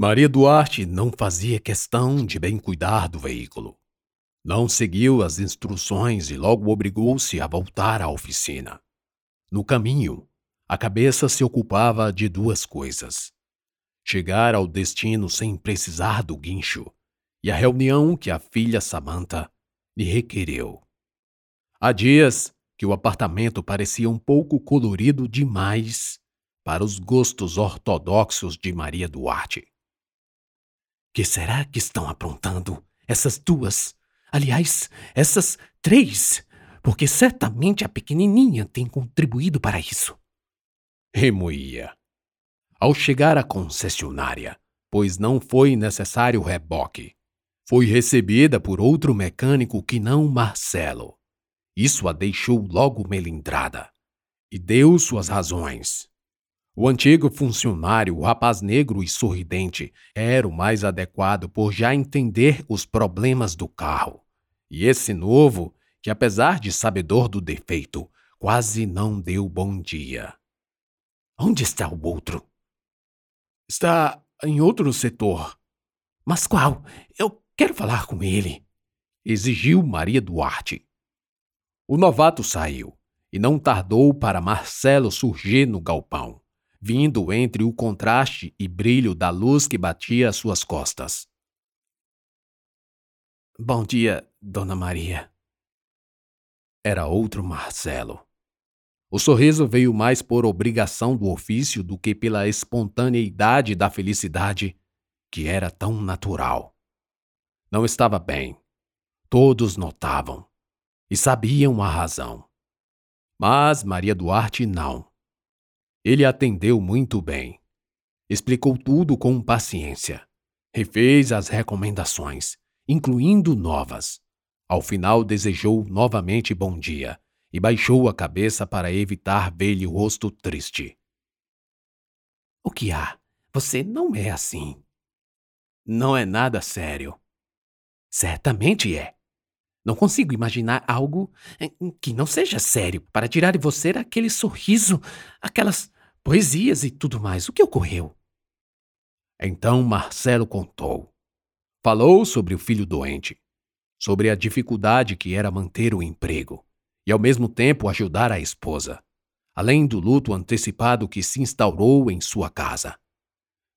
Maria Duarte não fazia questão de bem cuidar do veículo. Não seguiu as instruções e logo obrigou-se a voltar à oficina. No caminho, a cabeça se ocupava de duas coisas: chegar ao destino sem precisar do guincho e a reunião que a filha Samantha lhe requereu. Há dias que o apartamento parecia um pouco colorido demais para os gostos ortodoxos de Maria Duarte. Que será que estão aprontando essas duas? Aliás, essas três, porque certamente a pequenininha tem contribuído para isso. Remoía. Ao chegar à concessionária, pois não foi necessário reboque, foi recebida por outro mecânico que não Marcelo. Isso a deixou logo melindrada e deu suas razões. O antigo funcionário, o rapaz negro e sorridente, era o mais adequado por já entender os problemas do carro. E esse novo, que apesar de sabedor do defeito, quase não deu bom dia. Onde está o outro? Está em outro setor. Mas qual? Eu quero falar com ele. Exigiu Maria Duarte. O novato saiu e não tardou para Marcelo surgir no galpão vindo entre o contraste e brilho da luz que batia às suas costas. Bom dia, Dona Maria. Era outro Marcelo. O sorriso veio mais por obrigação do ofício do que pela espontaneidade da felicidade, que era tão natural. Não estava bem. Todos notavam. E sabiam a razão. Mas Maria Duarte não. Ele atendeu muito bem. Explicou tudo com paciência. Refez as recomendações, incluindo novas. Ao final, desejou novamente bom dia e baixou a cabeça para evitar ver-lhe o rosto triste. O que há? Você não é assim. Não é nada sério. Certamente é. Não consigo imaginar algo que não seja sério para tirar de você aquele sorriso, aquelas poesias e tudo mais. O que ocorreu? Então Marcelo contou. Falou sobre o filho doente, sobre a dificuldade que era manter o emprego e ao mesmo tempo ajudar a esposa, além do luto antecipado que se instaurou em sua casa.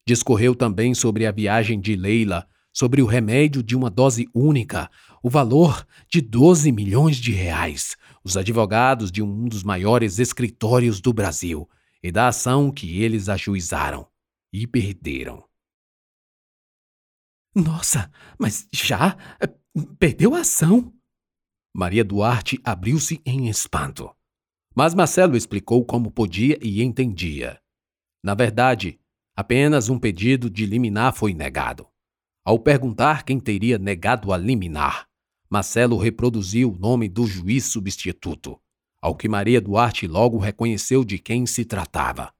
Discorreu também sobre a viagem de Leila, sobre o remédio de uma dose única, o valor de 12 milhões de reais, os advogados de um dos maiores escritórios do Brasil e da ação que eles ajuizaram e perderam. Nossa, mas já perdeu a ação? Maria Duarte abriu-se em espanto. Mas Marcelo explicou como podia e entendia. Na verdade, apenas um pedido de liminar foi negado. Ao perguntar quem teria negado a liminar, Marcelo reproduziu o nome do juiz substituto, ao que Maria Duarte logo reconheceu de quem se tratava.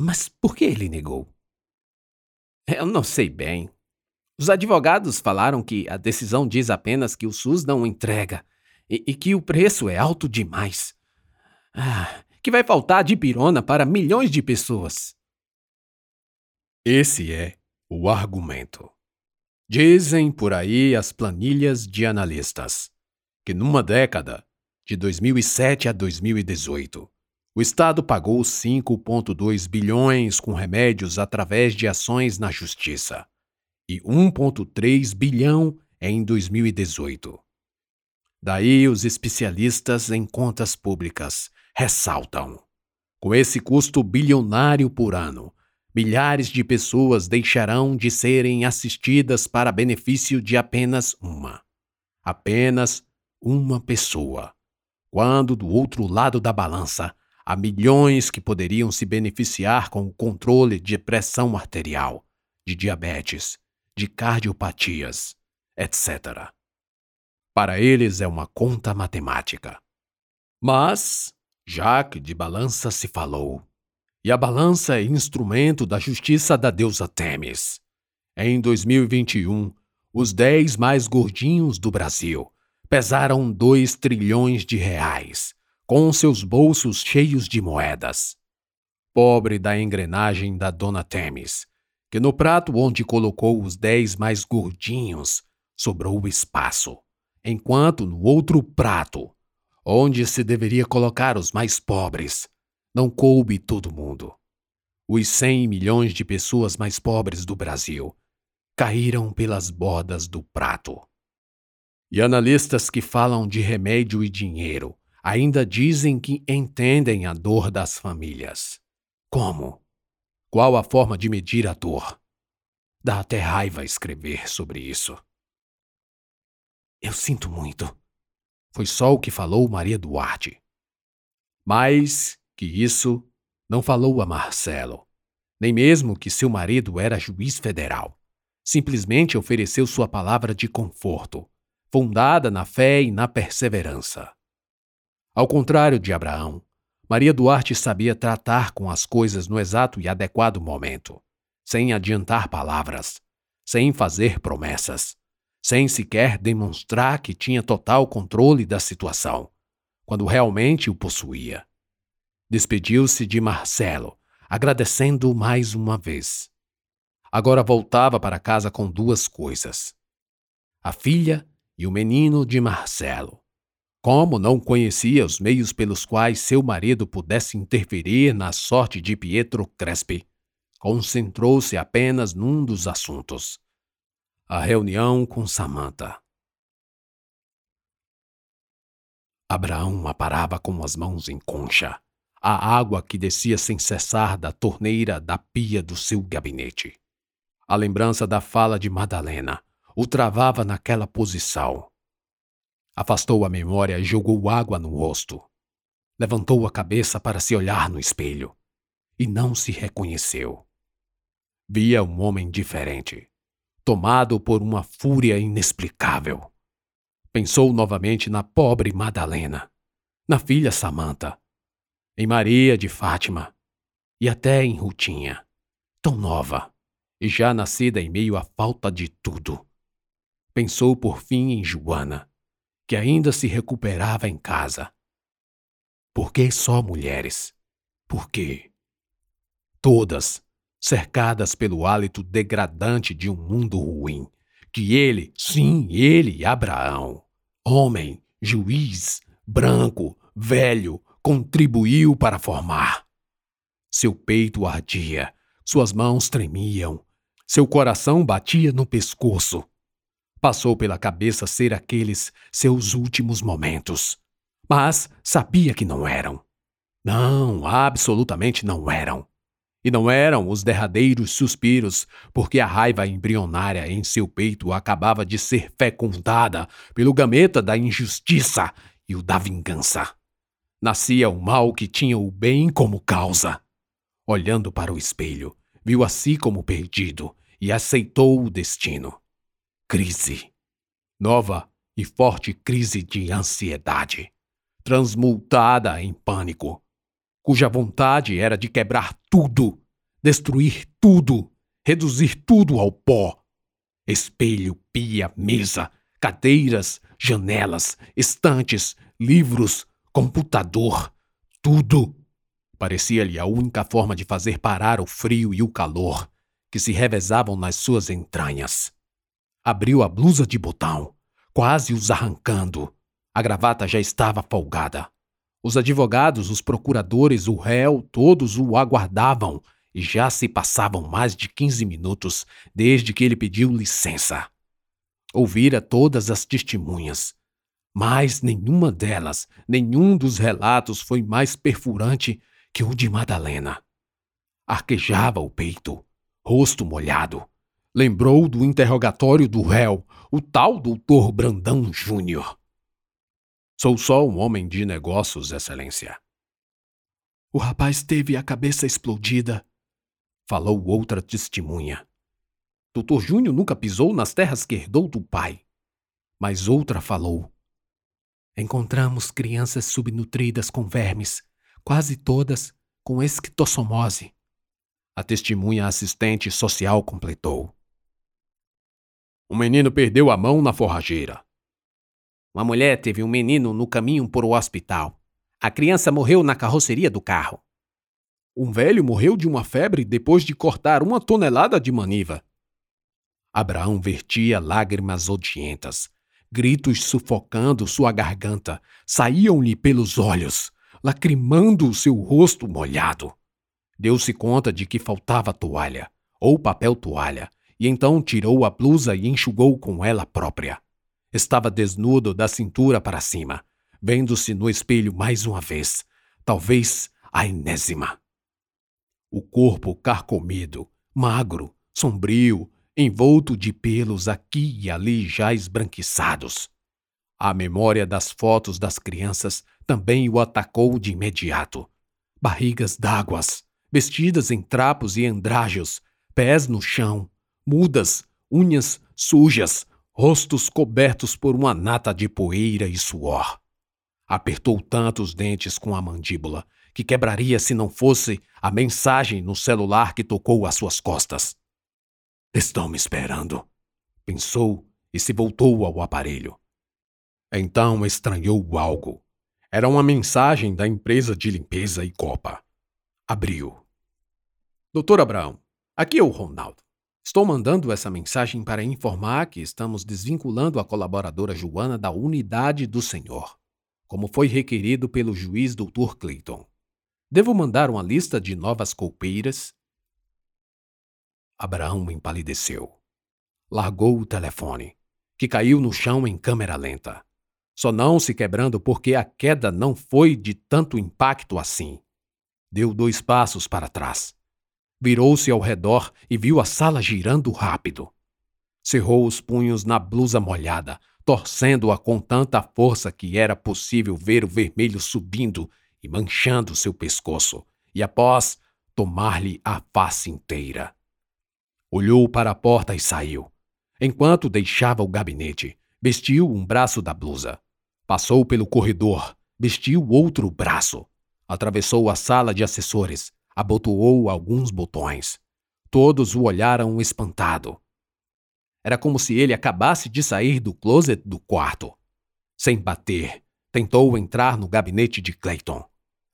Mas por que ele negou? Eu não sei bem. Os advogados falaram que a decisão diz apenas que o SUS não entrega e, e que o preço é alto demais. Ah, que vai faltar de pirona para milhões de pessoas. Esse é o argumento. Dizem por aí as planilhas de analistas que numa década de 2007 a 2018. O Estado pagou 5,2 bilhões com remédios através de ações na Justiça e 1,3 bilhão em 2018. Daí os especialistas em contas públicas ressaltam: com esse custo bilionário por ano, milhares de pessoas deixarão de serem assistidas para benefício de apenas uma. Apenas uma pessoa quando do outro lado da balança há milhões que poderiam se beneficiar com o controle de pressão arterial, de diabetes, de cardiopatias, etc. Para eles é uma conta matemática. Mas, já que de balança se falou, e a balança é instrumento da justiça da deusa Temis, em 2021, os dez mais gordinhos do Brasil pesaram dois trilhões de reais, com seus bolsos cheios de moedas. Pobre da engrenagem da dona Temis, que no prato onde colocou os dez mais gordinhos sobrou espaço, enquanto no outro prato, onde se deveria colocar os mais pobres, não coube todo mundo. Os cem milhões de pessoas mais pobres do Brasil caíram pelas bordas do prato. E analistas que falam de remédio e dinheiro ainda dizem que entendem a dor das famílias. Como? Qual a forma de medir a dor? Dá até raiva escrever sobre isso. Eu sinto muito. Foi só o que falou Maria Duarte. Mais que isso, não falou a Marcelo, nem mesmo que seu marido era juiz federal. Simplesmente ofereceu sua palavra de conforto, fundada na fé e na perseverança. Ao contrário de Abraão, Maria Duarte sabia tratar com as coisas no exato e adequado momento, sem adiantar palavras, sem fazer promessas, sem sequer demonstrar que tinha total controle da situação, quando realmente o possuía. Despediu-se de Marcelo, agradecendo mais uma vez. Agora voltava para casa com duas coisas: a filha e o menino de Marcelo. Como não conhecia os meios pelos quais seu marido pudesse interferir na sorte de Pietro Crespi, concentrou-se apenas num dos assuntos: a reunião com Samantha. Abraão aparava com as mãos em concha, a água que descia sem cessar da torneira da pia do seu gabinete. A lembrança da fala de Madalena o travava naquela posição Afastou a memória e jogou água no rosto. Levantou a cabeça para se olhar no espelho e não se reconheceu. Via um homem diferente, tomado por uma fúria inexplicável. Pensou novamente na pobre Madalena, na filha Samanta, em Maria de Fátima e até em Rutinha, tão nova e já nascida em meio à falta de tudo. Pensou por fim em Joana, que ainda se recuperava em casa. Por que só mulheres? Por quê? Todas cercadas pelo hálito degradante de um mundo ruim, que ele, sim, ele, Abraão, homem, juiz, branco, velho, contribuiu para formar. Seu peito ardia, suas mãos tremiam, seu coração batia no pescoço, Passou pela cabeça ser aqueles seus últimos momentos. Mas sabia que não eram. Não, absolutamente não eram. E não eram os derradeiros suspiros, porque a raiva embrionária em seu peito acabava de ser fecundada pelo gameta da injustiça e o da vingança. Nascia o mal que tinha o bem como causa. Olhando para o espelho, viu a si como perdido e aceitou o destino crise. Nova e forte crise de ansiedade, transmutada em pânico, cuja vontade era de quebrar tudo, destruir tudo, reduzir tudo ao pó. Espelho, pia, mesa, cadeiras, janelas, estantes, livros, computador, tudo. Parecia-lhe a única forma de fazer parar o frio e o calor que se revezavam nas suas entranhas. Abriu a blusa de botão, quase os arrancando. A gravata já estava folgada. Os advogados, os procuradores, o réu, todos o aguardavam e já se passavam mais de quinze minutos desde que ele pediu licença. Ouvira todas as testemunhas, mas nenhuma delas, nenhum dos relatos foi mais perfurante que o de Madalena. Arquejava o peito, rosto molhado, Lembrou do interrogatório do réu, o tal doutor Brandão Júnior. Sou só um homem de negócios, Excelência. O rapaz teve a cabeça explodida, falou outra testemunha. Doutor Júnior nunca pisou nas terras que herdou do pai. Mas outra falou. Encontramos crianças subnutridas com vermes, quase todas com esquistossomose. A testemunha assistente social completou. O menino perdeu a mão na forrageira. Uma mulher teve um menino no caminho para o hospital. A criança morreu na carroceria do carro. Um velho morreu de uma febre depois de cortar uma tonelada de maniva. Abraão vertia lágrimas odientas. Gritos sufocando sua garganta saíam-lhe pelos olhos, lacrimando o seu rosto molhado. Deu-se conta de que faltava toalha, ou papel toalha, e então tirou a blusa e enxugou com ela própria. Estava desnudo da cintura para cima, vendo-se no espelho mais uma vez, talvez a enésima. O corpo carcomido, magro, sombrio, envolto de pelos aqui e ali já esbranquiçados. A memória das fotos das crianças também o atacou de imediato. Barrigas d'águas, vestidas em trapos e andrajos, pés no chão, mudas, unhas sujas, rostos cobertos por uma nata de poeira e suor. Apertou tanto os dentes com a mandíbula que quebraria se não fosse a mensagem no celular que tocou às suas costas. Estão me esperando, pensou e se voltou ao aparelho. Então estranhou algo. Era uma mensagem da empresa de limpeza e copa. Abriu. Doutor Abraão, aqui é o Ronaldo. Estou mandando essa mensagem para informar que estamos desvinculando a colaboradora Joana da unidade do Senhor, como foi requerido pelo juiz Dr. Clayton. Devo mandar uma lista de novas coupeiras Abraão empalideceu. Largou o telefone, que caiu no chão em câmera lenta. Só não se quebrando porque a queda não foi de tanto impacto assim. Deu dois passos para trás. Virou-se ao redor e viu a sala girando rápido. Cerrou os punhos na blusa molhada, torcendo-a com tanta força que era possível ver o vermelho subindo e manchando seu pescoço, e após tomar-lhe a face inteira. Olhou para a porta e saiu. Enquanto deixava o gabinete, vestiu um braço da blusa. Passou pelo corredor, vestiu outro braço. Atravessou a sala de assessores, abotoou alguns botões. Todos o olharam espantado. Era como se ele acabasse de sair do closet do quarto. Sem bater, tentou entrar no gabinete de Clayton.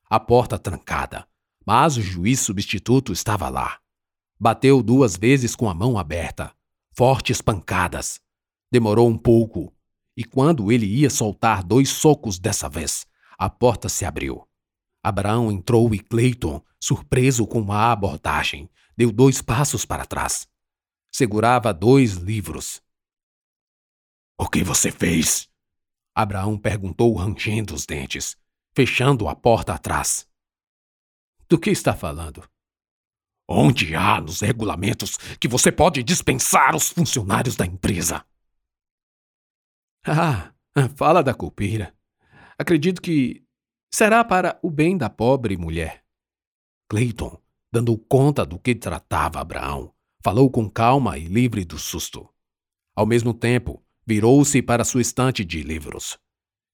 A porta trancada, mas o juiz substituto estava lá. Bateu duas vezes com a mão aberta. Fortes pancadas. Demorou um pouco, e quando ele ia soltar dois socos dessa vez, a porta se abriu. Abraão entrou e Clayton, surpreso com a abordagem, deu dois passos para trás. Segurava dois livros. O que você fez? Abraão perguntou rangendo os dentes, fechando a porta atrás. Do que está falando? Onde há nos regulamentos que você pode dispensar os funcionários da empresa? Ah, fala da culpeira. Acredito que será para o bem da pobre mulher. Clayton, dando conta do que tratava Abraão, falou com calma e livre do susto. Ao mesmo tempo, virou-se para sua estante de livros.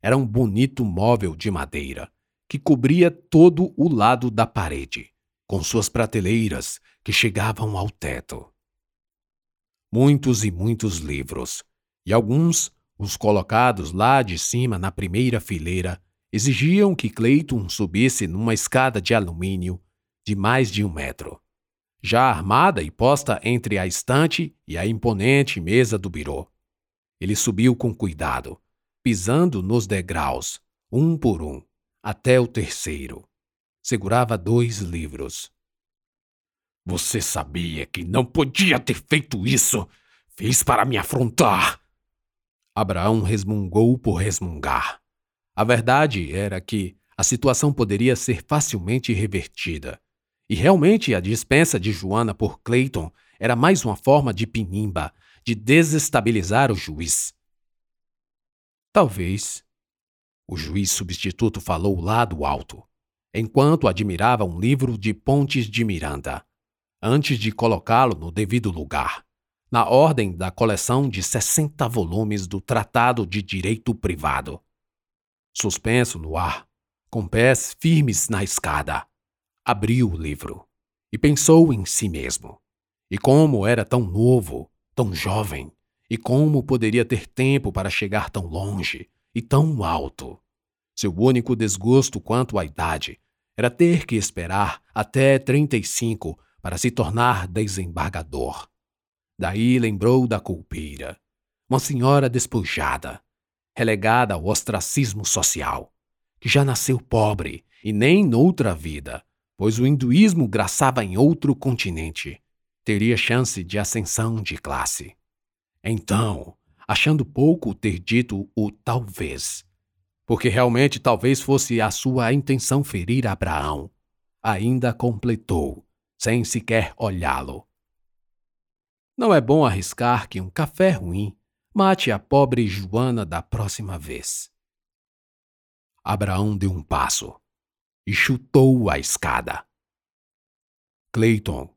Era um bonito móvel de madeira que cobria todo o lado da parede com suas prateleiras que chegavam ao teto. Muitos e muitos livros, e alguns, os colocados lá de cima na primeira fileira, exigiam que Clayton subisse numa escada de alumínio de mais de um metro. Já armada e posta entre a estante e a imponente mesa do birô. Ele subiu com cuidado, pisando nos degraus, um por um, até o terceiro segurava dois livros. Você sabia que não podia ter feito isso? Fez para me afrontar. Abraão resmungou por resmungar. A verdade era que a situação poderia ser facilmente revertida. E realmente a dispensa de Joana por Clayton era mais uma forma de pinimba, de desestabilizar o juiz. Talvez. O juiz substituto falou lá do alto enquanto admirava um livro de Pontes de Miranda, antes de colocá-lo no devido lugar, na ordem da coleção de 60 volumes do Tratado de Direito Privado. Suspenso no ar, com pés firmes na escada, abriu o livro e pensou em si mesmo. E como era tão novo, tão jovem, e como poderia ter tempo para chegar tão longe e tão alto. Seu único desgosto quanto à idade era ter que esperar até 35 para se tornar desembargador. Daí lembrou da culpeira, uma senhora despojada, relegada ao ostracismo social, que já nasceu pobre e nem noutra vida, pois o hinduísmo graçava em outro continente, teria chance de ascensão de classe. Então, achando pouco ter dito o talvez, porque realmente talvez fosse a sua intenção ferir Abraão, ainda completou, sem sequer olhá-lo. Não é bom arriscar que um café ruim mate a pobre Joana da próxima vez. Abraão deu um passo e chutou a escada. Clayton,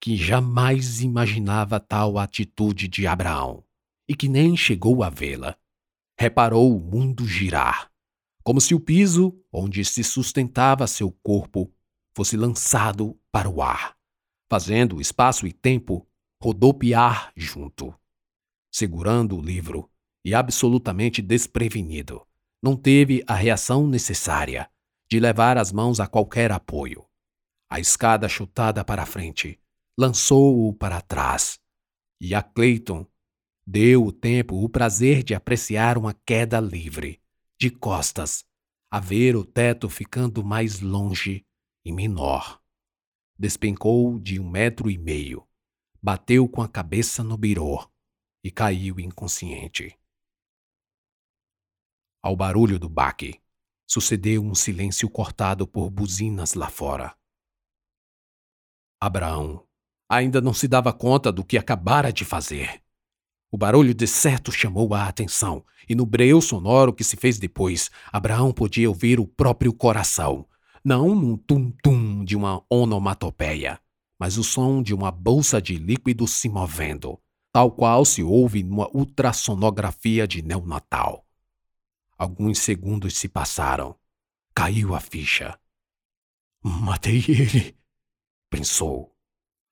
que jamais imaginava tal atitude de Abraão e que nem chegou a vê-la, reparou o mundo girar, como se o piso onde se sustentava seu corpo fosse lançado para o ar, fazendo espaço e tempo rodopiar junto. Segurando o livro e absolutamente desprevenido, não teve a reação necessária de levar as mãos a qualquer apoio. A escada chutada para a frente lançou-o para trás, e a Clayton deu o tempo o prazer de apreciar uma queda livre, de costas, a ver o teto ficando mais longe e menor. Despencou de um metro e meio, bateu com a cabeça no birô e caiu inconsciente. Ao barulho do baque, sucedeu um silêncio cortado por buzinas lá fora. Abraão ainda não se dava conta do que acabara de fazer. O barulho de certo chamou a atenção, e no breu sonoro que se fez depois, Abraão podia ouvir o próprio coração, não num tum-tum de uma onomatopeia, mas o som de uma bolsa de líquido se movendo, tal qual se ouve numa ultrassonografia de neonatal. Alguns segundos se passaram. Caiu a ficha. Matei ele, pensou.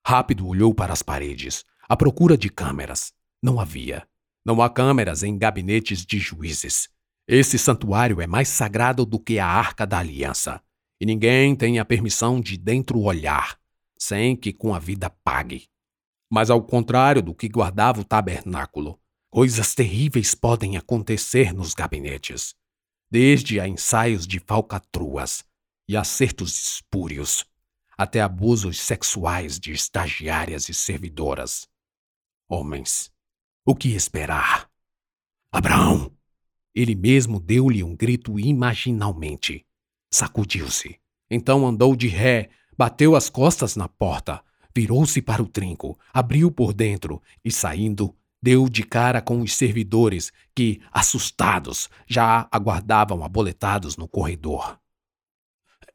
Rápido olhou para as paredes, à procura de câmeras. Não havia. Não há câmeras em gabinetes de juízes. Esse santuário é mais sagrado do que a Arca da Aliança, e ninguém tem a permissão de dentro olhar, sem que com a vida pague. Mas ao contrário do que guardava o tabernáculo, Coisas terríveis podem acontecer nos gabinetes, desde a ensaios de falcatruas e acertos espúrios, até abusos sexuais de estagiárias e servidoras. Homens, o que esperar? Abraão! Ele mesmo deu-lhe um grito imaginalmente. Sacudiu-se. Então andou de ré, bateu as costas na porta, virou-se para o trinco, abriu por dentro e, saindo, deu de cara com os servidores que, assustados, já aguardavam aboletados no corredor.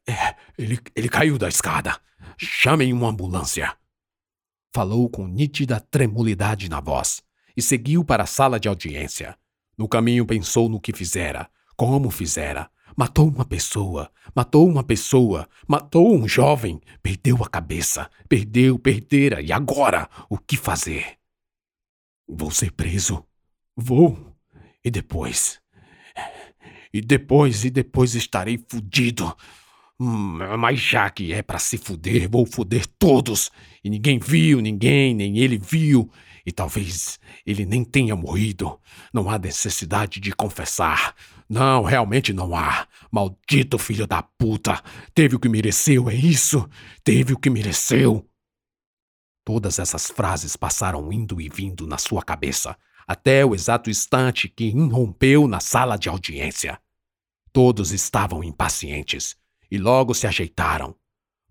É, ele, ele caiu da escada. Chamem uma ambulância. Falou com nítida tremulidade na voz e seguiu para a sala de audiência. No caminho pensou no que fizera, como fizera. Matou uma pessoa, matou uma pessoa, matou um jovem, perdeu a cabeça, perdeu, perdera, e agora o que fazer? Vou ser preso. Vou. E depois? E depois, e depois estarei fudido. Hum, mas já que é para se fuder, vou fuder todos. E ninguém viu, ninguém, nem ele viu. E talvez ele nem tenha morrido. Não há necessidade de confessar. Não, realmente não há. Maldito filho da puta. Teve o que mereceu, é isso? Teve o que mereceu. Todas essas frases passaram indo e vindo na sua cabeça, até o exato instante que irrompeu na sala de audiência. Todos estavam impacientes e logo se ajeitaram.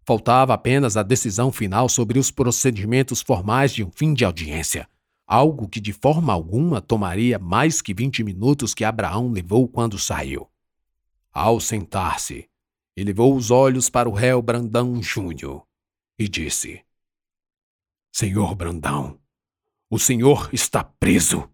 Faltava apenas a decisão final sobre os procedimentos formais de um fim de audiência, algo que de forma alguma tomaria mais que vinte minutos que Abraão levou quando saiu. Ao sentar-se, elevou os olhos para o réu Brandão Júnior e disse: Senhor Brandão, o senhor está preso.